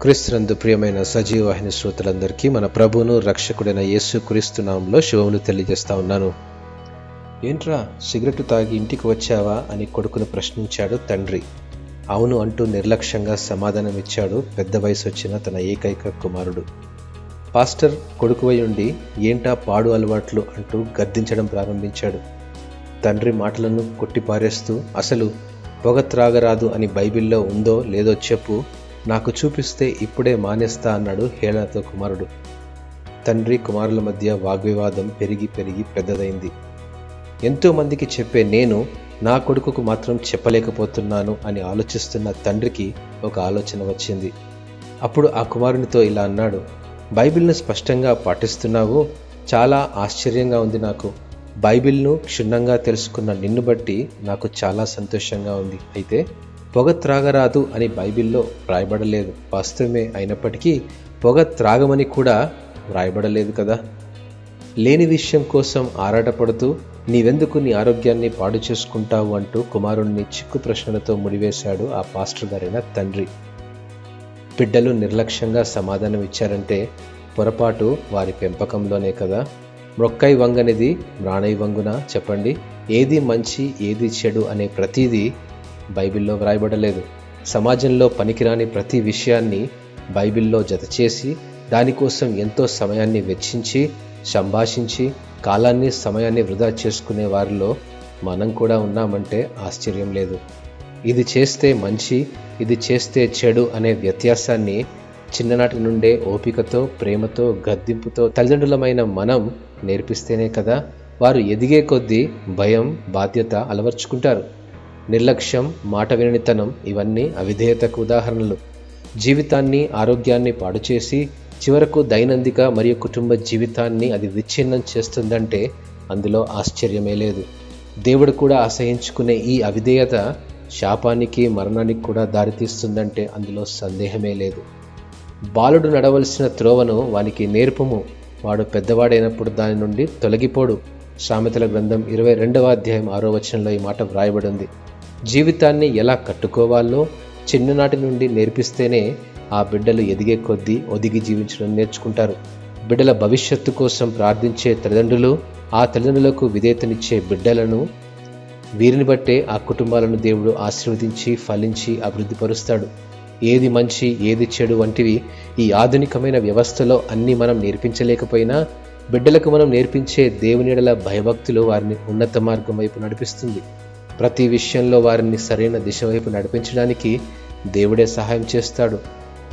క్రీస్తునందు ప్రియమైన సజీవవాహిని శ్రోతలందరికీ మన ప్రభువును రక్షకుడైన యేసు క్రీస్తునామంలో శివమును తెలియజేస్తా ఉన్నాను. ఏంట్రా సిగరెట్ తాగి ఇంటికి వచ్చావా అని కొడుకును ప్రశ్నించాడు తండ్రి. అవును అంటూ నిర్లక్ష్యంగా సమాధానం ఇచ్చాడు పెద్ద వయసు వచ్చిన తన ఏకైక కుమారుడు. పాస్టర్ కొడుకువై ఉండి ఏంటా పాడు అలవాట్లు? అంటూ గద్దించడం ప్రారంభించాడు. తండ్రి మాటలను కొట్టిపారేస్తూ అసలు పొగ త్రాగరాదు అని బైబిల్లో ఉందో లేదో చెప్పు నాకు చూపిస్తే ఇప్పుడే మానేస్తా అన్నాడు హేళనతో కుమారుడు. తండ్రి కుమారుల మధ్య వాగ్వివాదం పెరిగి పెరిగి పెద్దదైంది. ఎంతోమందికి చెప్పే నేను నా కొడుకుకు మాత్రం చెప్పలేకపోతున్నాను అని ఆలోచిస్తున్న తండ్రికి ఒక ఆలోచన వచ్చింది. అప్పుడు ఆ కుమారునితో ఇలా అన్నాడు బైబిల్ను స్పష్టంగా పాటిస్తున్నావు? చాలా ఆశ్చర్యంగా ఉంది నాకు. బైబిల్ను క్షుణ్ణంగా తెలుసుకున్న నిన్ను బట్టి నాకు చాలా సంతోషంగా ఉంది. అయితే పొగ త్రాగరాదు అని బైబిల్లో వ్రాయబడలేదు. వాస్తవమే అయినప్పటికీ పొగ త్రాగమని కూడా వ్రాయబడలేదు కదా? లేని విషయం కోసం ఆరాటపడుతూ నీవెందుకు నీ ఆరోగ్యాన్ని పాడు చేసుకుంటావు అంటూ కుమారుణ్ణి చిక్కు ప్రశ్నలతో ముడివేశాడు ఆ పాస్టర్ గారైన తండ్రి. బిడ్డలు నిర్లక్ష్యంగా సమాధానం ఇచ్చారంటే పొరపాటు వారి పెంపకంలోనే కదా? మొక్కై వంగనిది మ్రాణై వంగున? చెప్పండి. ఏది మంచి ఏది చెడు అనే ప్రతీది బైబిల్లో వ్రాయబడలేదు. సమాజంలో పనికిరాని ప్రతి విషయాన్ని బైబిల్లో జతచేసి దానికోసం ఎంతో సమయాన్ని వెచ్చించి సంభాషించి కాలాన్ని సమయాన్ని వృధా చేసుకునే వారిలో మనం కూడా ఉన్నామంటే ఆశ్చర్యం లేదు. ఇది చేస్తే మంచి ఇది చేస్తే చెడు అనే వ్యత్యాసాన్ని చిన్ననాటి నుండే ఓపికతో ప్రేమతో గద్దింపుతో తల్లిదండ్రులమైన మనం నేర్పిస్తేనే కదా వారు ఎదిగే కొద్దీ భయం బాధ్యత అలవర్చుకుంటారు. నిర్లక్ష్యం మాట విననితనం ఇవన్నీ అవిధేయతకు ఉదాహరణలు. జీవితాన్ని ఆరోగ్యాన్ని పాడుచేసి చివరకు దైనందిక మరియు కుటుంబ జీవితాన్ని అది విచ్ఛిన్నం చేస్తుందంటే అందులో ఆశ్చర్యమే లేదు. దేవుడు కూడా అసహించుకునే ఈ అవిధేయత శాపానికి మరణానికి కూడా దారితీస్తుందంటే అందులో సందేహమే లేదు. బాలుడు నడవలసిన త్రోవను వానికి నేర్పము. వాడు పెద్దవాడైనప్పుడు దాని నుండి తొలగిపోడు. సామెతల గ్రంథం ఇరవై రెండవ అధ్యాయం ఆరో వచనంలో ఈ మాట వ్రాయబడింది. జీవితాన్ని ఎలా కట్టుకోవాలో చిన్ననాటి నుండి నేర్పిస్తేనే ఆ బిడ్డలు ఎదిగే కొద్దీ ఒదిగి జీవించడం నేర్చుకుంటారు. బిడ్డల భవిష్యత్తు కోసం ప్రార్థించే తల్లిదండ్రులు ఆ తల్లిదండ్రులకు విధేయతనిచ్చే బిడ్డలను వీరిని బట్టే ఆ కుటుంబాలను దేవుడు ఆశీర్వదించి ఫలించి అభివృద్ధిపరుస్తాడు ఏది మంచి ఏది చెడు వంటివి ఈ ఆధునికమైన వ్యవస్థలో అన్నీ మనం నేర్పించలేకపోయినా బిడ్డలకు మనం నేర్పించే దేవునిడల భయభక్తులు వారిని ఉన్నత మార్గం వైపు నడిపిస్తుంది. ప్రతి విషయంలో వారిని సరైన దిశ వైపు నడిపించడానికి దేవుడే సహాయం చేస్తాడు.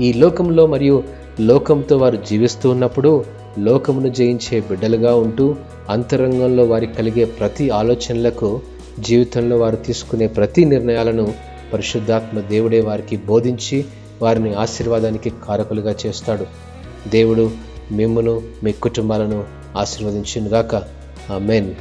ఈ లోకంలో మరియు లోకంతో వారు జీవిస్తూ ఉన్నప్పుడు లోకమును జయించే బిడ్డలుగా ఉంటూ అంతరంగంలో వారికి కలిగే ప్రతి ఆలోచనలకు జీవితంలో వారు తీసుకునే ప్రతి నిర్ణయాలను పరిశుద్ధాత్మ దేవుడే వారికి బోధించి వారిని ఆశీర్వాదానికి కారకులుగా చేస్తాడు. దేవుడు మిమ్మను మీ కుటుంబాలను ఆశీర్వదించినగాక. ఆ మెయిన్